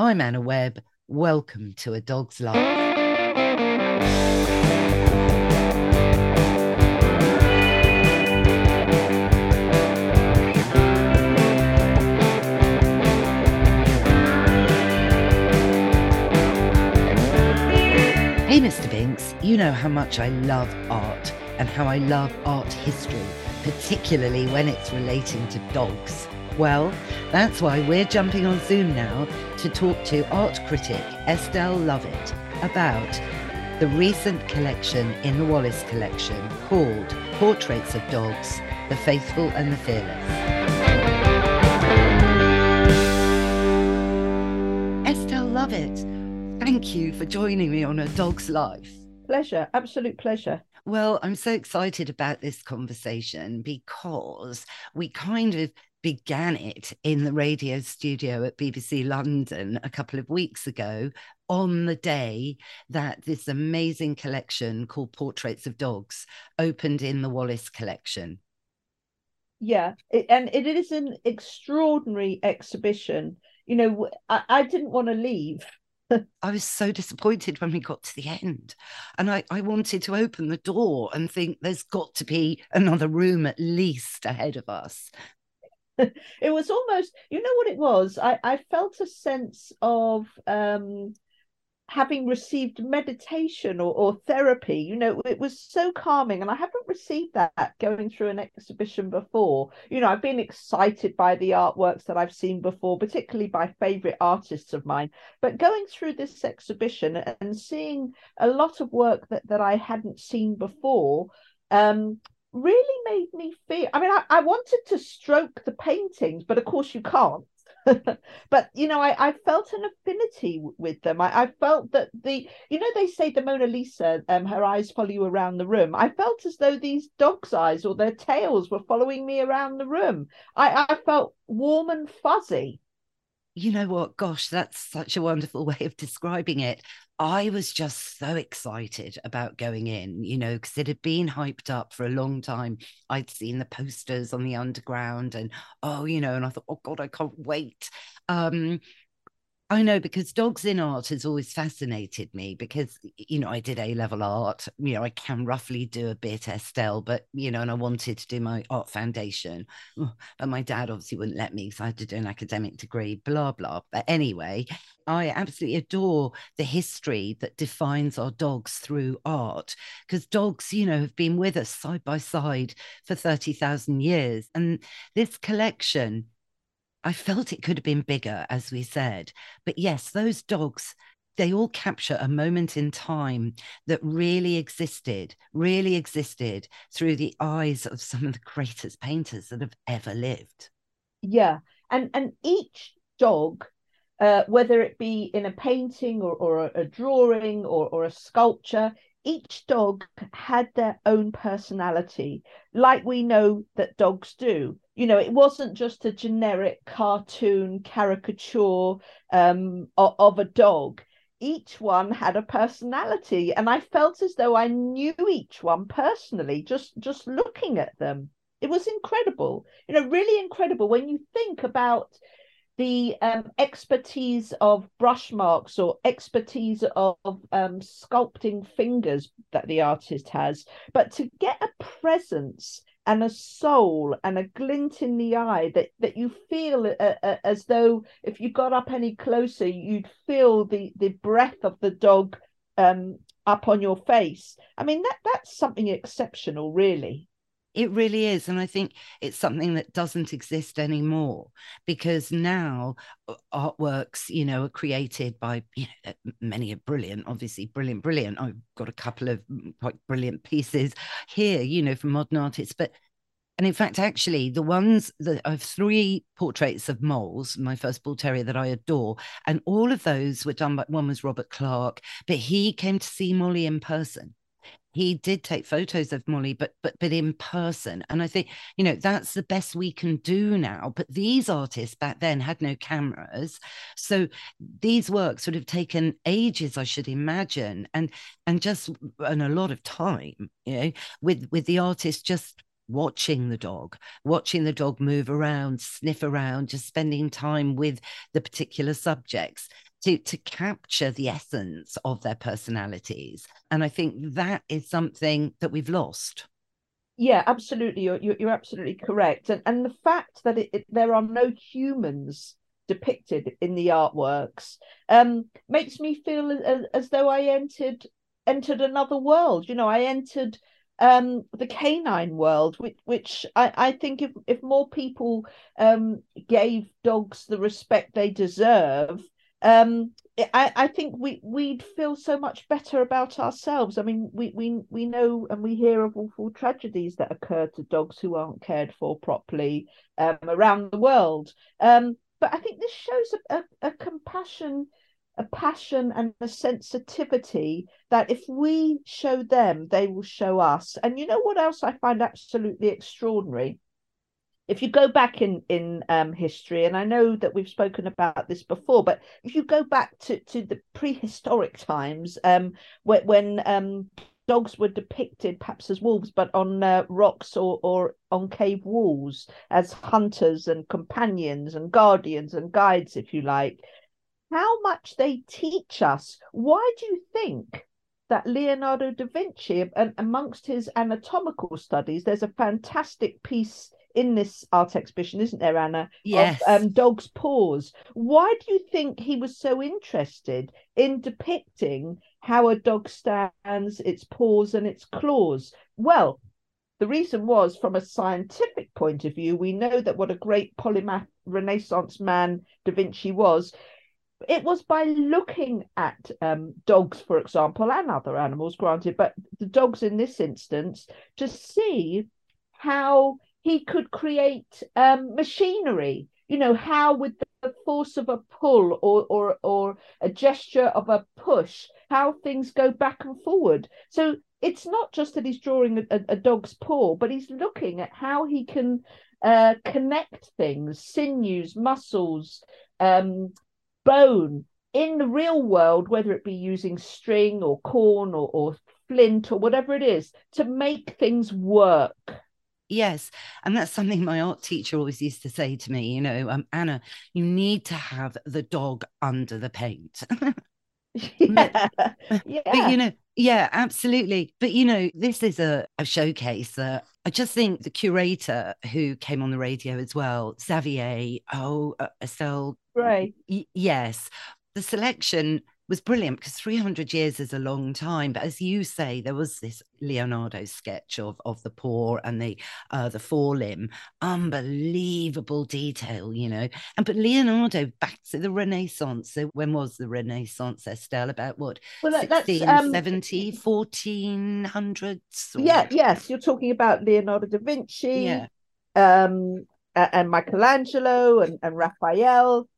I'm Anna Webb. Welcome to A Dog's Life. Hey, Mr. Binks, you know how much I love art and how I love art history, particularly when it's relating to dogs. Well, that's why we're jumping on Zoom now to talk to art critic Estelle Lovatt about the recent collection in the Wallace collection called Portraits of Dogs The Faithful and the Fearless. Estelle Lovatt, thank you for joining me on A Dog's Life. Pleasure, absolute pleasure. Well, I'm so excited about this conversation because we kind of began it in the radio studio at BBC London a couple of weeks ago on the day that this amazing collection called Portraits of Dogs opened in the Wallace collection. Yeah, it, and it is an extraordinary exhibition. You know, I, I didn't want to leave. I was so disappointed when we got to the end. And I, I wanted to open the door and think there's got to be another room at least ahead of us. it was almost you know what it was? I i felt a sense of um having received meditation or, or therapy you know it was so calming and i haven't received that going through an exhibition before. You know i've been excited by the artworks that i've seen before particularly by favorite artists of mine but going through this exhibition and seeing a lot of work that, that i hadn't seen before um, really made me feel i mean I, I wanted to stroke the paintings but of course you can't. But you know I, I felt an affinity with them. I, I felt that the you know they say the mona lisa um her eyes follow you around the room. I felt as though these dogs eyes or their tails were following me around the room. I i felt warm and fuzzy. You know what? Gosh, that's such a wonderful way of describing it. I was just so excited about going in, you know, because it had been hyped up for a long time. I'd seen the posters on the underground and, oh, you know, and I thought, oh God, I can't wait. Um, I know because dogs in art has always fascinated me because you know I did A level art. You know I can roughly do a bit Estelle, but you know, and I wanted to do my art foundation, but my dad obviously wouldn't let me, so I had to do an academic degree. Blah blah. But anyway, I absolutely adore the history that defines our dogs through art because dogs, you know, have been with us side by side for thirty thousand years, and this collection I felt it could have been bigger, as we said. But yes, those dogs, they all capture a moment in time that really existed, really existed through the eyes of some of the greatest painters that have ever lived. Yeah. And and each dog, uh, whether it be in a painting or, or a, a drawing or, or a sculpture, each dog had their own personality, like we know that dogs do. You know, it wasn't just a generic cartoon caricature um, of, of a dog. Each one had a personality, and I felt as though I knew each one personally, just just looking at them. It was incredible, you know, really incredible when you think about the um, expertise of brush marks or expertise of um, sculpting fingers that the artist has, but to get a presence and a soul and a glint in the eye that that you feel uh, uh, as though if you got up any closer you'd feel the the breath of the dog um, up on your face. I mean that that's something exceptional really it really is. And I think it's something that doesn't exist anymore because now uh, artworks, you know, are created by, you know, many are brilliant, obviously brilliant, brilliant. I've got a couple of mm, quite brilliant pieces here, you know, from modern artists. But and in fact, actually, the ones that I have three portraits of moles, my first bull terrier that I adore, and all of those were done by one was Robert Clark, but he came to see Molly in person he did take photos of Molly, but but but in person. And I think you know that's the best we can do now. But these artists back then had no cameras, so these works would have taken ages, I should imagine, and and just and a lot of time, you know, with with the artist just watching the dog, watching the dog move around, sniff around, just spending time with the particular subjects. To to capture the essence of their personalities. And i think that is something that we've lost. Yeah absolutely. You're you're, absolutely correct. And and the fact that it, it, there are no humans depicted in the artworks um makes me feel as, as though i entered entered another world. You know i entered um, the canine world, which, which I, I think if, if more people um, gave dogs the respect they deserve, um, I, I think we we'd feel so much better about ourselves. I mean, we we we know and we hear of awful tragedies that occur to dogs who aren't cared for properly um, around the world. Um, but I think this shows a, a, a compassion a passion and a sensitivity that if we show them, they will show us. And you know what else I find absolutely extraordinary? If you go back in in um, history, and I know that we've spoken about this before, but if you go back to, to the prehistoric times, um, when, when um, dogs were depicted perhaps as wolves, but on uh, rocks or, or on cave walls as hunters and companions and guardians and guides, if you like how much they teach us. Why do you think that Leonardo da Vinci, and amongst his anatomical studies, there's a fantastic piece in this art exhibition, isn't there, Anna? Yes. Of, um, dog's paws. Why do you think he was so interested in depicting how a dog stands, its paws and its claws? Well, the reason was from a scientific point of view, we know that what a great polymath Renaissance man Da Vinci was it was by looking at um, dogs, for example, and other animals, granted, but the dogs in this instance, to see how he could create um, machinery. You know how, with the force of a pull or or or a gesture of a push, how things go back and forward. So it's not just that he's drawing a, a dog's paw, but he's looking at how he can uh, connect things, sinews, muscles, um, bone in the real world, whether it be using string or corn or, or flint or whatever it is, to make things work. Yes. And that's something my art teacher always used to say to me, you know, um, Anna, you need to have the dog under the paint. yeah. yeah. But you know, yeah, absolutely. But you know, this is a, a showcase that I just think the curator who came on the radio as well, Xavier, oh, uh, Estelle. Right. Y- yes. The selection was brilliant because 300 years is a long time. But as you say, there was this Leonardo sketch of of the paw and the uh, the forelimb, unbelievable detail, you know. And but Leonardo back to the Renaissance. So when was the Renaissance, Estelle? About what? Well, that, 16, um, 70, 1400s? Or... Yeah, yes. You're talking about Leonardo da Vinci. Yeah. Um, and Michelangelo and, and Raphael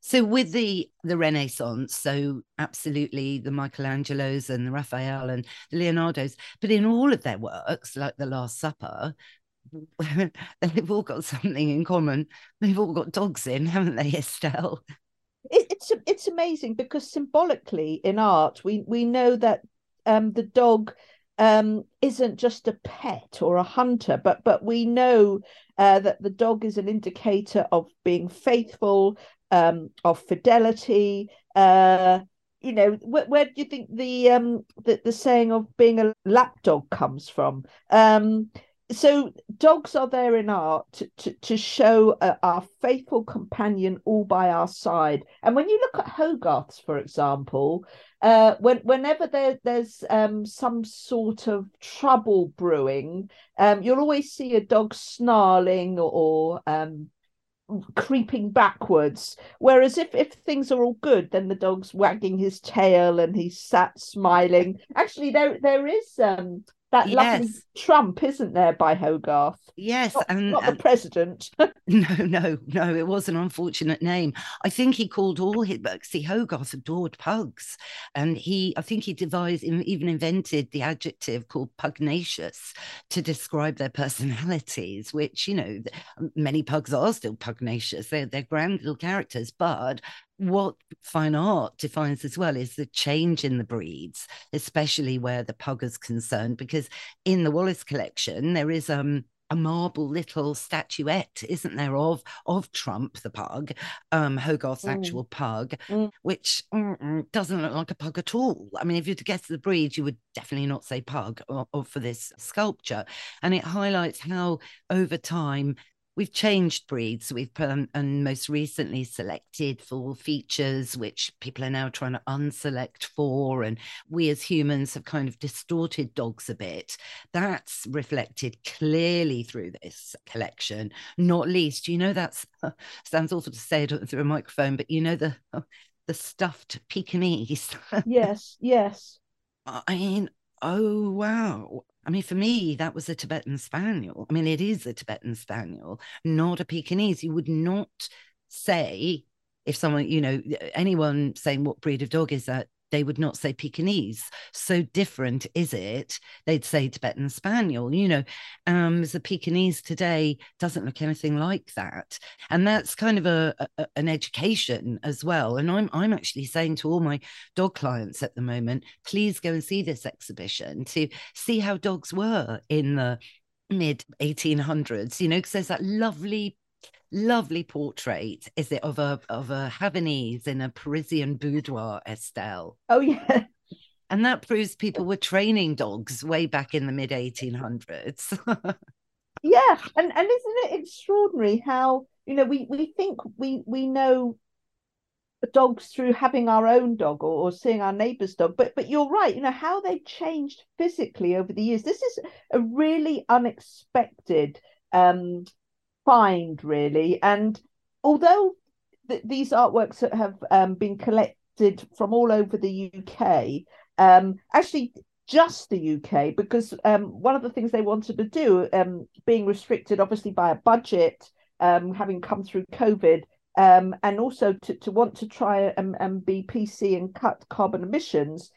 so with the the Renaissance, so absolutely the Michelangelos and the Raphael and the Leonardos, but in all of their works, like the Last Supper, they've all got something in common. They've all got dogs in, haven't they, Estelle? it's it's amazing because symbolically in art, we we know that um, the dog um, isn't just a pet or a hunter, but but we know uh, that the dog is an indicator of being faithful, um, of fidelity. Uh, you know, where, where, do you think the um the, the saying of being a lapdog comes from? Um, so dogs are there in art to, to, to show uh, our faithful companion all by our side. And when you look at Hogarth's, for example, uh, when whenever there, there's um, some sort of trouble brewing, um, you'll always see a dog snarling or, or um, creeping backwards. Whereas if if things are all good, then the dog's wagging his tail and he's sat smiling. Actually, there there is um that yes. lovely Trump, isn't there, by Hogarth? Yes, not, and not the and, president. no, no, no. It was an unfortunate name. I think he called all his books. See, Hogarth adored pugs, and he, I think he devised, even invented the adjective called pugnacious to describe their personalities. Which you know, many pugs are still pugnacious. They're they're grand little characters, but what fine art defines as well is the change in the breeds, especially where the pug is concerned. Because in the Wallace collection, there is um a marble little statuette, isn't there, of of Trump the pug, um, Hogarth's mm. actual pug, mm. which doesn't look like a pug at all. I mean, if you had to guess the breed, you would definitely not say pug or, or for this sculpture, and it highlights how over time we've changed breeds. We've um, and most recently selected for features which people are now trying to unselect for, and we as humans have kind of distorted dogs a bit. That's reflected clearly through this collection. Not least, you know, that's uh, sounds awful to say it through a microphone, but you know the uh, the stuffed Pekingese. yes, yes. I mean, oh wow I mean, for me, that was a Tibetan Spaniel. I mean, it is a Tibetan Spaniel, not a Pekingese. You would not say, if someone, you know, anyone saying what breed of dog is that, they would not say Pekingese. So different is it? They'd say Tibetan Spaniel. You know, um, a Pekingese today doesn't look anything like that, and that's kind of a, a, an education as well. And I'm I'm actually saying to all my dog clients at the moment, please go and see this exhibition to see how dogs were in the mid 1800s. You know, because there's that lovely lovely portrait is it of a of a Havanese in a Parisian boudoir Estelle? Oh yeah. And that proves people were training dogs way back in the mid 1800s yeah and and isn't it extraordinary how you know we we think we we know dogs through having our own dog or, or seeing our neighbor's dog but but you're right you know how they've changed physically over the years. This is a really unexpected um find really and although th- these artworks have um, been collected from all over the uk um, actually just the uk because um, one of the things they wanted to do um, being restricted obviously by a budget um, having come through covid um, and also to, to want to try and, and be pc and cut carbon emissions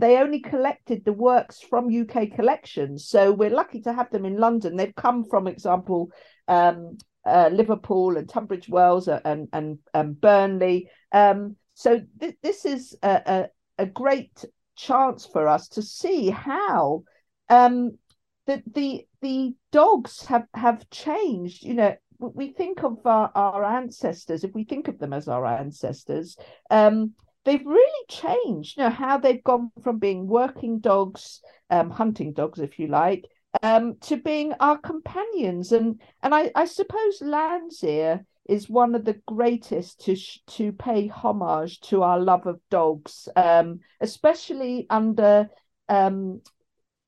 they only collected the works from UK collections. So we're lucky to have them in London. They've come from example um, uh, Liverpool and Tunbridge Wells and and, and Burnley. Um, so th- this is a, a, a, great chance for us to see how um, the the the dogs have have changed. You know, we think of our, our ancestors. If we think of them as our ancestors, um, they've really changed. You know how they've gone from being working dogs, um, hunting dogs, if you like, um, to being our companions. And and I, I suppose Landseer is one of the greatest to to pay homage to our love of dogs, um, especially under um,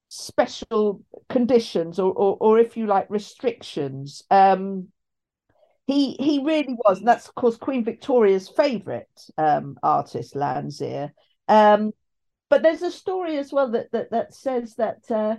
special conditions or, or, or if you like restrictions. Um, he he really was, and that's of course Queen Victoria's favourite um, artist, Landseer. Um, but there's a story as well that that that says that uh,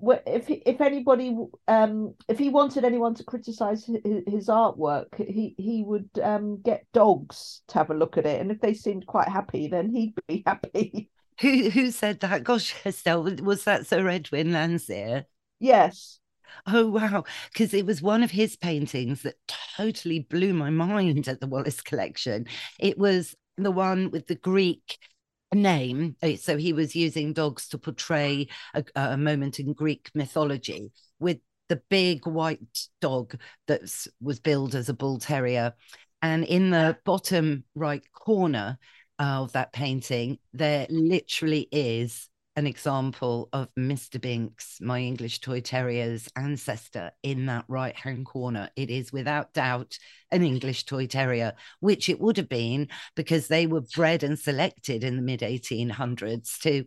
if if anybody um if he wanted anyone to criticize his, his artwork he he would um get dogs to have a look at it and if they seemed quite happy then he'd be happy who who said that gosh estelle was that sir edwin landseer yes Oh wow! Because it was one of his paintings that totally blew my mind at the Wallace collection. It was the one with the Greek name. Uh, so he was using dogs to portray a, a moment in Greek mythology with the big white dog that was billed as a bull terrier. And in the bottom right corner of that painting, there literally is an example of Mr. Binks, my English toy terrier's ancestor, in that right hand corner. It is without doubt an English toy terrier, which it would have been because they were bred and selected in the mid 1800s to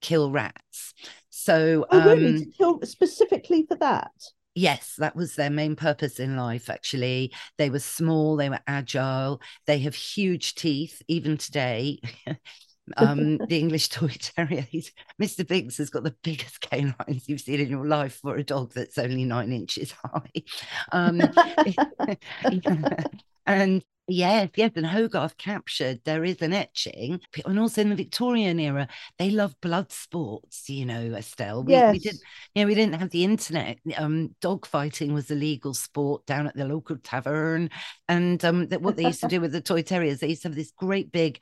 kill rats. So, oh, really? Um, kill specifically for that? Yes, that was their main purpose in life, actually. They were small, they were agile, they have huge teeth, even today. um, the English Toy Terrier. He's, Mr. Binks has got the biggest canines you've seen in your life for a dog that's only nine inches high. Um, and Yes, yes, and Hogarth captured. There is an etching, and also in the Victorian era, they loved blood sports. You know, Estelle. We, yes. we didn't. You know, we didn't have the internet. Um, dog fighting was a legal sport down at the local tavern, and um, that what they used to do with the toy terriers, they used to have this great big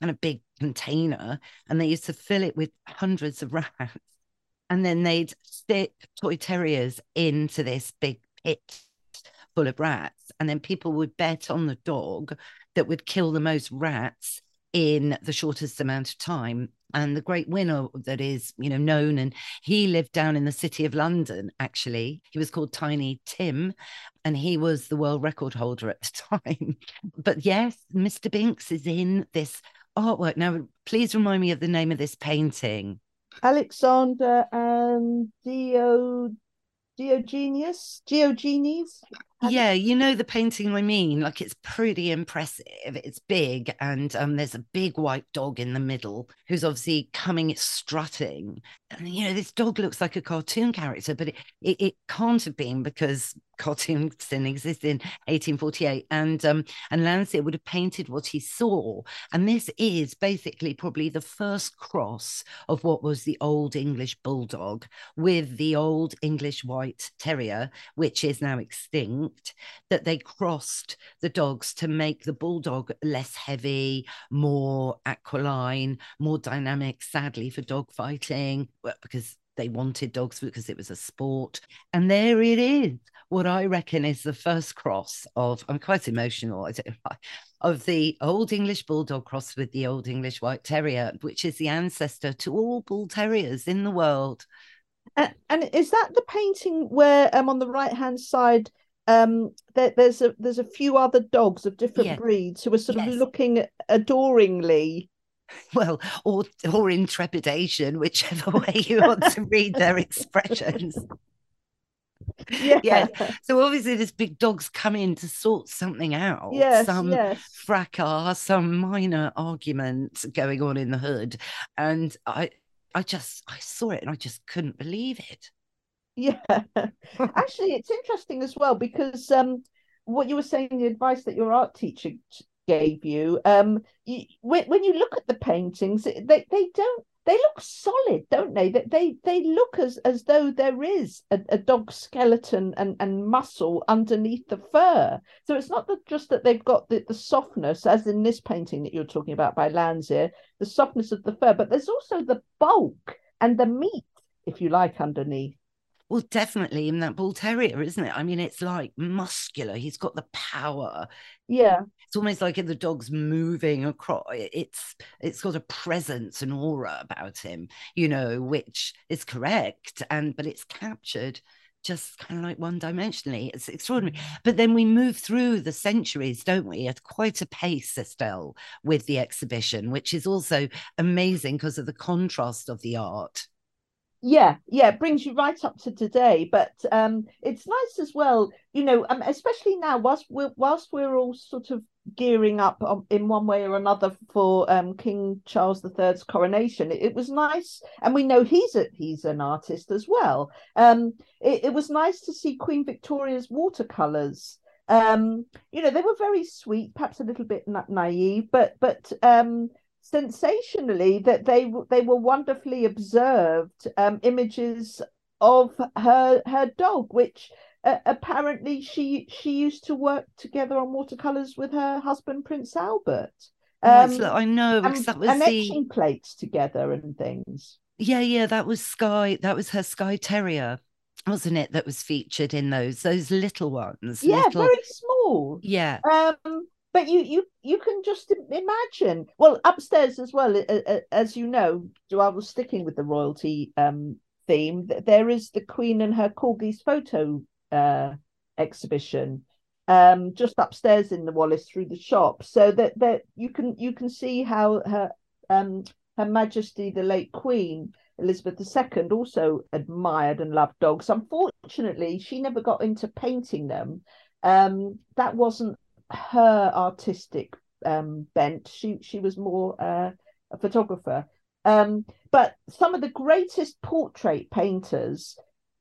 and a big container and they used to fill it with hundreds of rats and then they'd stick toy terriers into this big pit full of rats, and then people would bet on the dog that would kill the most rats in the shortest amount of time. And the great winner that is, you know, known, and he lived down in the city of London, actually. He was called Tiny Tim, and he was the world record holder at the time. but yes, Mr. Binks is in this artwork. Now, please remind me of the name of this painting. Alexander um, and Dio Diogenes, Diogenes. Yeah, you know the painting I mean. Like it's pretty impressive. It's big, and um, there's a big white dog in the middle who's obviously coming strutting. And you know, this dog looks like a cartoon character, but it it, it can't have been because cartoons didn't exist in 1848. And um, and Landseer would have painted what he saw. And this is basically probably the first cross of what was the old English bulldog with the old English white terrier, which is now extinct that they crossed the dogs to make the bulldog less heavy, more aquiline, more dynamic, sadly, for dog fighting, because they wanted dogs because it was a sport. And there it is, what I reckon is the first cross of, I'm quite emotional, of the Old English Bulldog cross with the Old English White Terrier, which is the ancestor to all bull terriers in the world. And, and is that the painting where um, on the right hand side um there, there's a there's a few other dogs of different yeah. breeds who are sort yes. of looking adoringly well or or in trepidation whichever way you want to read their expressions yeah. yeah. So obviously this big dog's come in to sort something out. Yes, some yes. fracas, some minor argument going on in the hood. And I I just I saw it and I just couldn't believe it. Yeah, actually, it's interesting as well because um, what you were saying, the advice that your art teacher gave you, um, you, when when you look at the paintings, they they don't they look solid, don't they? That they, they look as as though there is a, a dog skeleton and, and muscle underneath the fur. So it's not that just that they've got the, the softness, as in this painting that you're talking about by Landseer, the softness of the fur, but there's also the bulk and the meat, if you like, underneath. Well, definitely in that bull terrier, isn't it? I mean, it's like muscular. He's got the power. Yeah. It's almost like the dog's moving across. It's it's got a presence and aura about him, you know, which is correct. And but it's captured just kind of like one dimensionally. It's extraordinary. Mm. But then we move through the centuries, don't we, at quite a pace, Estelle, with the exhibition, which is also amazing because of the contrast of the art yeah yeah brings you right up to today but um it's nice as well you know um, especially now whilst we're whilst we're all sort of gearing up in one way or another for um king charles iii's coronation it, it was nice and we know he's a he's an artist as well. Um it, it was nice to see queen victoria's watercolors um you know they were very sweet perhaps a little bit na- naive but but um sensationally that they they were wonderfully observed um, images of her her dog, which uh, apparently she she used to work together on watercolors with her husband Prince Albert. Um, oh, I know because that was and the plates together and things. Yeah, yeah, that was Skye. That was her Skye Terrier, wasn't it? That was featured in those those little ones. Yeah, little... very small. Yeah. Um, but you you you can just imagine. Well upstairs as well as you know i was sticking with the royalty um theme there is the queen and her corgis photo uh exhibition um just upstairs in the wallace through the shop. So that that you can you can see how her um her majesty the late queen elizabeth ii also admired and loved dogs. Unfortunately she never got into painting them. Um that wasn't her artistic um, bent. She she was more uh, a photographer. Um, but some of the greatest portrait painters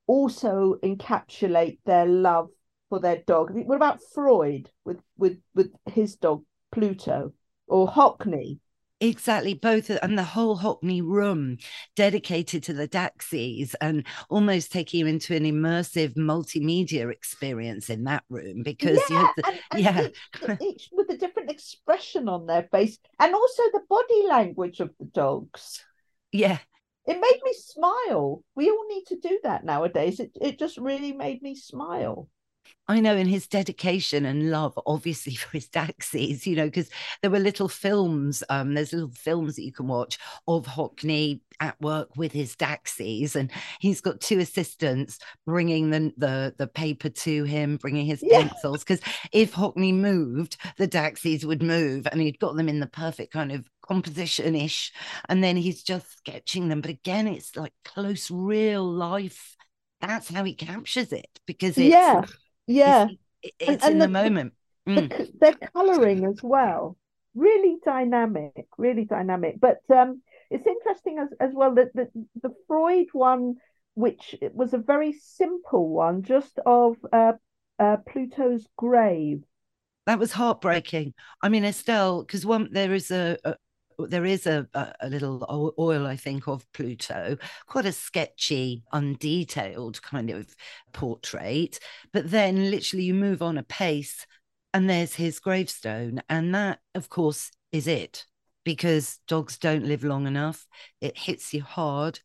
also encapsulate their love for their dog. What about Freud with with with his dog Pluto or Hockney? Exactly, both and the whole Hockney room dedicated to the Daxies and almost taking you into an immersive multimedia experience in that room because yeah, the, and, and yeah. Each, each, with a different expression on their face and also the body language of the dogs. Yeah, it made me smile. We all need to do that nowadays. It it just really made me smile. I know, in his dedication and love, obviously for his Daxies, you know, because there were little films. Um, there's little films that you can watch of Hockney at work with his Daxies, and he's got two assistants bringing the the, the paper to him, bringing his yeah. pencils. Because if Hockney moved, the Daxies would move, and he'd got them in the perfect kind of composition ish, and then he's just sketching them. But again, it's like close, real life. That's how he captures it because it's yeah yeah. It's, it's and, and in the, the moment. mm. the, their coloring as well. Really dynamic really dynamic. But um it's interesting as, as well that the, the freud one which was a very simple one just of uh, uh pluto's grave. That was heartbreaking. I mean estelle because one there is a, a there is a, a, little oil, I think, of Pluto, quite a sketchy, undetailed kind of portrait. But then literally you move on a pace and there's his gravestone. And that, of course, is it because dogs don't live long enough. It hits you hard,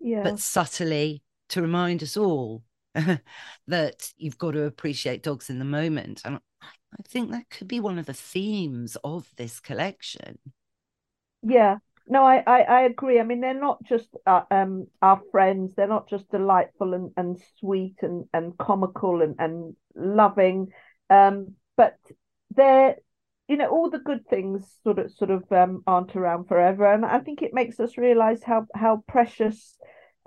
yeah. but subtly to remind us all that you've got to appreciate dogs in the moment. And I think that could be one of the themes of this collection. Yeah, no, I, I, I agree. I mean, they're not just uh, um our friends. They're not just delightful and, and sweet and, and comical and, and loving, um, but they're you know all the good things sort of sort of um, aren't around forever, and I think it makes us realize how how precious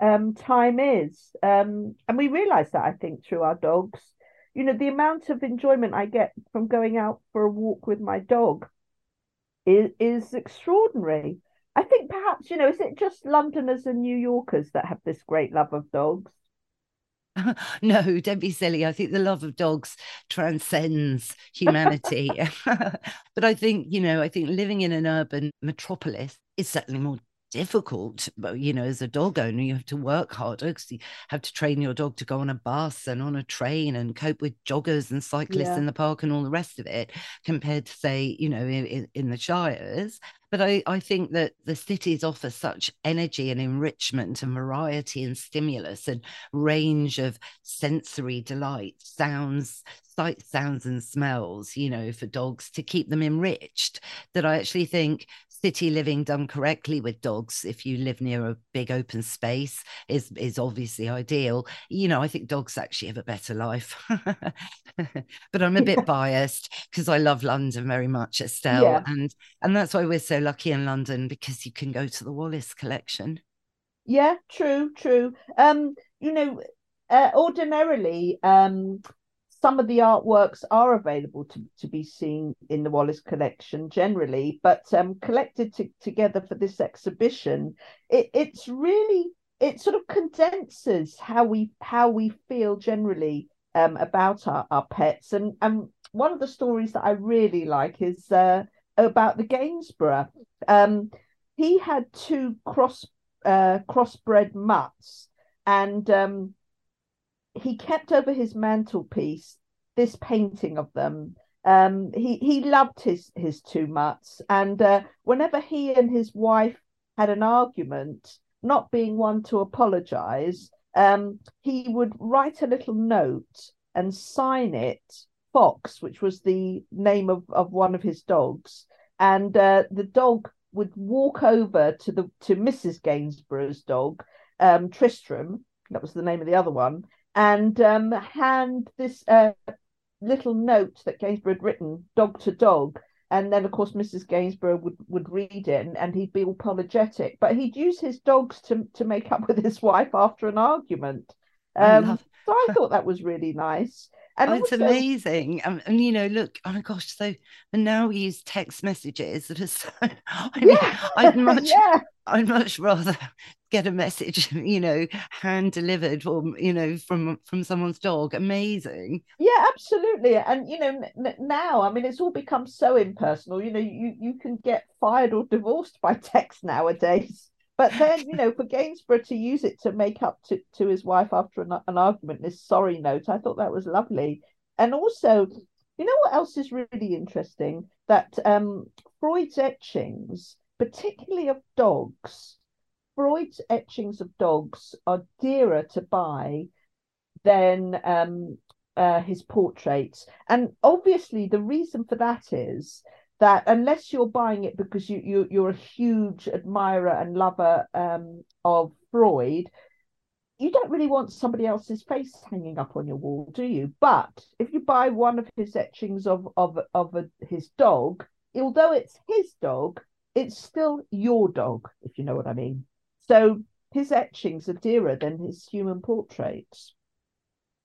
um, time is, um, and we realize that I think through our dogs. You know, the amount of enjoyment I get from going out for a walk with my dog is, is extraordinary. I think perhaps, you know, is it just Londoners and New Yorkers that have this great love of dogs? no, don't be silly. I think the love of dogs transcends humanity. but I think, you know, I think living in an urban metropolis is certainly more difficult but you know as a dog owner you have to work harder because you have to train your dog to go on a bus and on a train and cope with joggers and cyclists yeah. in the park and all the rest of it compared to say you know in, in the shires but I, I think that the cities offer such energy and enrichment and variety and stimulus and range of sensory delight, sounds, sight, sounds, and smells, you know, for dogs to keep them enriched. That I actually think city living done correctly with dogs if you live near a big open space is is obviously ideal. You know i think dogs actually have a better life. But i'm a bit biased because i love london very much estelle yeah. and and that's why we're so lucky in london because you can go to the wallace collection. Yeah true true. Um you know uh, ordinarily um some of the artworks are available to, to be seen in the Wallace collection generally, but um, collected to, together for this exhibition, it, it's really it sort of condenses how we how we feel generally um, about our, our pets. And and one of the stories that I really like is uh, about the Gainsborough. Um, he had two cross uh, crossbred mutts, and um, he kept over his mantelpiece this painting of them. Um, he he loved his his two mutts, and uh, whenever he and his wife had an argument, not being one to apologize, um, he would write a little note and sign it Fox, which was the name of, of one of his dogs, and uh, the dog would walk over to the to Mrs. Gainsborough's dog, um, Tristram, that was the name of the other one, and um, hand this uh, little note that Gainsborough had written, dog to dog. And then, of course, Mrs. Gainsborough would, would read it and, and he'd be apologetic. But he'd use his dogs to, to make up with his wife after an argument. Um, I so I thought that was really nice. And oh, it's also, amazing. Um, and, you know, look, oh my gosh, so and now we use text messages that are so I mean, yeah, I'd much yeah. I'd much rather get a message, you know, hand delivered or you know, from from someone's dog. Amazing. Yeah, absolutely. And you know, n- now, I mean, it's all become so impersonal. You know, you you can get fired or divorced by text nowadays. But then, you know, for Gainsborough to use it to make up to, to his wife after an, an argument, this sorry note, I thought that was lovely. And also, you know what else is really interesting? That um, Freud's etchings, particularly of dogs, Freud's etchings of dogs are dearer to buy than um, uh, his portraits. And obviously, the reason for that is that unless you're buying it because you, you you're a huge admirer and lover um, of Freud, you don't really want somebody else's face hanging up on your wall, do you? But if you buy one of his etchings of of of a, his dog, although it's his dog, it's still your dog, if you know what I mean. So his etchings are dearer than his human portraits.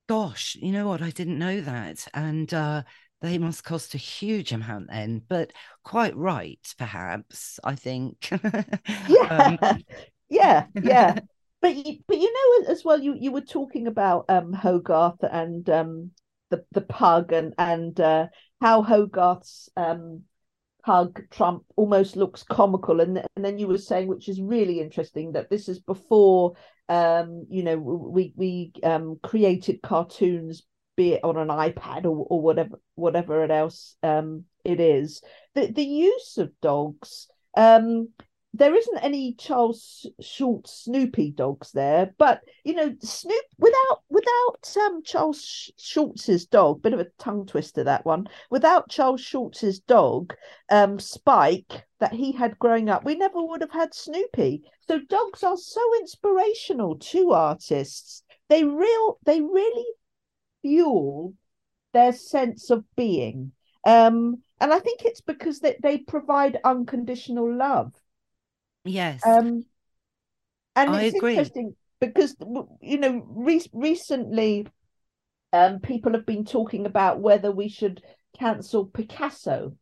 Gosh, you know what? I didn't know that, and uh, they must cost a huge amount then. But quite right, perhaps. I think. yeah, um, yeah, yeah. but you, but you know as well you you were talking about um Hogarth and um the the pug and and uh, how Hogarth's um pug Trump almost looks comical and and then you were saying which is really interesting that this is before um you know we we um created cartoons be it on an iPad or, or whatever whatever else um it is the the use of dogs um there isn't any Charles Schulz Snoopy dogs there, but you know, Snoop without without um, Charles Schulz's dog, bit of a tongue twister that one. Without Charles Schulz's dog, um, Spike that he had growing up, we never would have had Snoopy. So dogs are so inspirational to artists. They real they really fuel their sense of being. Um, and I think it's because that they provide unconditional love Yes. Um, and I it's agree. interesting because you know re- recently, um, people have been talking about whether we should cancel Picasso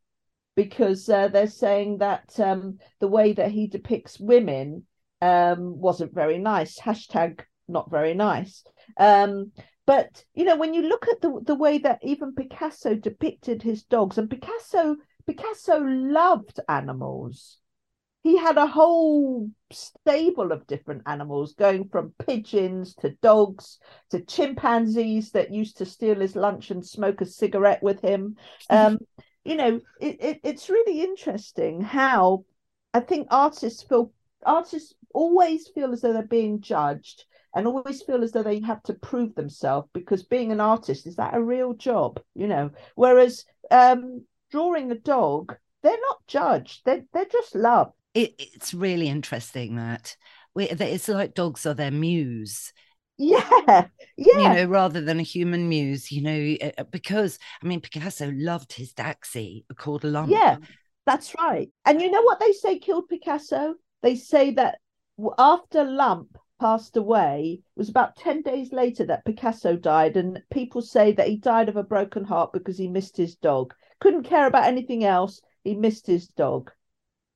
because uh, they're saying that um, the way that he depicts women um, wasn't very nice. Hashtag not very nice. Um, but you know, when you look at the the way that even Picasso depicted his dogs, and Picasso Picasso loved animals. He had a whole stable of different animals going from pigeons to dogs to chimpanzees that used to steal his lunch and smoke a cigarette with him. Um, you know it, it, it's really interesting how i think artists feel artists always feel as though they're being judged and always feel as though they have to prove themselves because being an artist is that a real job you know? Whereas um, drawing a dog they're not judged they're, they're just loved. It, it's really interesting that we, it's like dogs are their muse. Yeah yeah. you know rather than a human muse you know uh, uh, because i mean picasso loved his daxi called lump yeah that's right. And you know what they say killed picasso? They say that after lump passed away it was about 10 days later that picasso died and people say that he died of a broken heart because he missed his dog couldn't care about anything else he missed his dog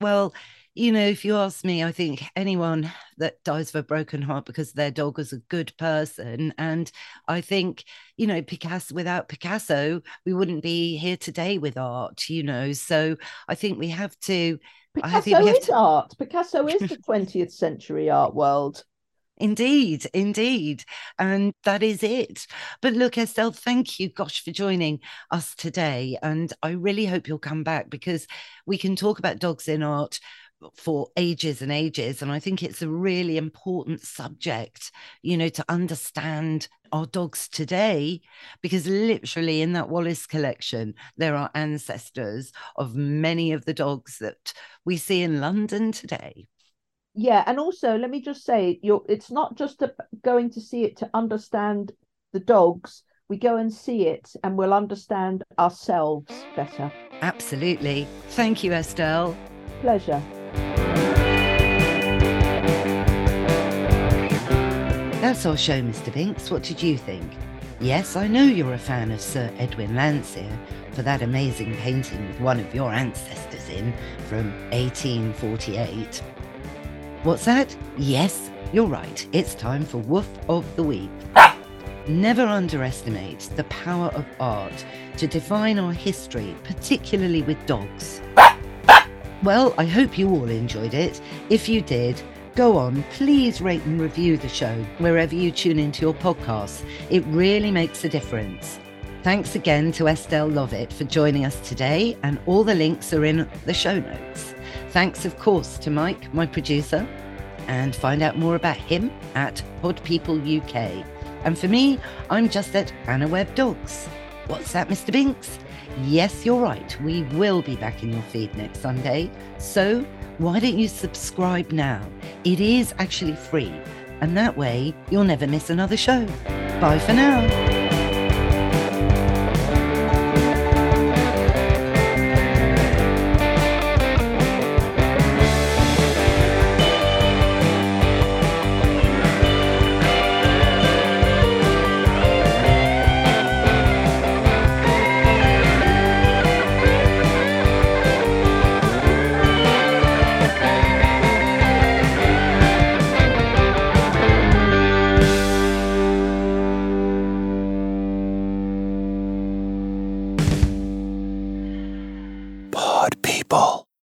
well you know, if you ask me, I think anyone that dies of a broken heart because their dog was a good person. And I think, you know, Picasso, without Picasso, we wouldn't be here today with art, you know. So I think we have to. Picasso I think we is to... art. Picasso is the 20th century art world. Indeed, indeed. And that is it. But look, Estelle, thank you, gosh, for joining us today. And I really hope you'll come back because we can talk about dogs in art for ages and ages. And I think it's a really important subject, you know, to understand our dogs today, because literally in that Wallace collection, there are ancestors of many of the dogs that we see in London today. Yeah, and also let me just say, you're it's not just a, going to see it to understand the dogs. We go and see it, and we'll understand ourselves better. Absolutely. Thank you, Estelle. Pleasure. That's our show, Mr. Binks. What did you think? Yes, I know you're a fan of Sir Edwin Landseer for that amazing painting with one of your ancestors in from 1848. What's that? Yes, you're right. It's time for Woof of the Week. Never underestimate the power of art to define our history, particularly with dogs. Well, I hope you all enjoyed it. If you did, go on, please rate and review the show wherever you tune into your podcasts. It really makes a difference. Thanks again to Estelle Lovatt for joining us today, and all the links are in the show notes. Thanks, of course, to Mike, my producer. and find out more about him at Pod People UK. And for me, I'm just at Anna Webb Dogs. What's that, Mr. Binks? Yes, you're right. We will be back in your feed next Sunday. So why don't you subscribe now? It is actually free, and that way you'll never miss another show. Bye for now.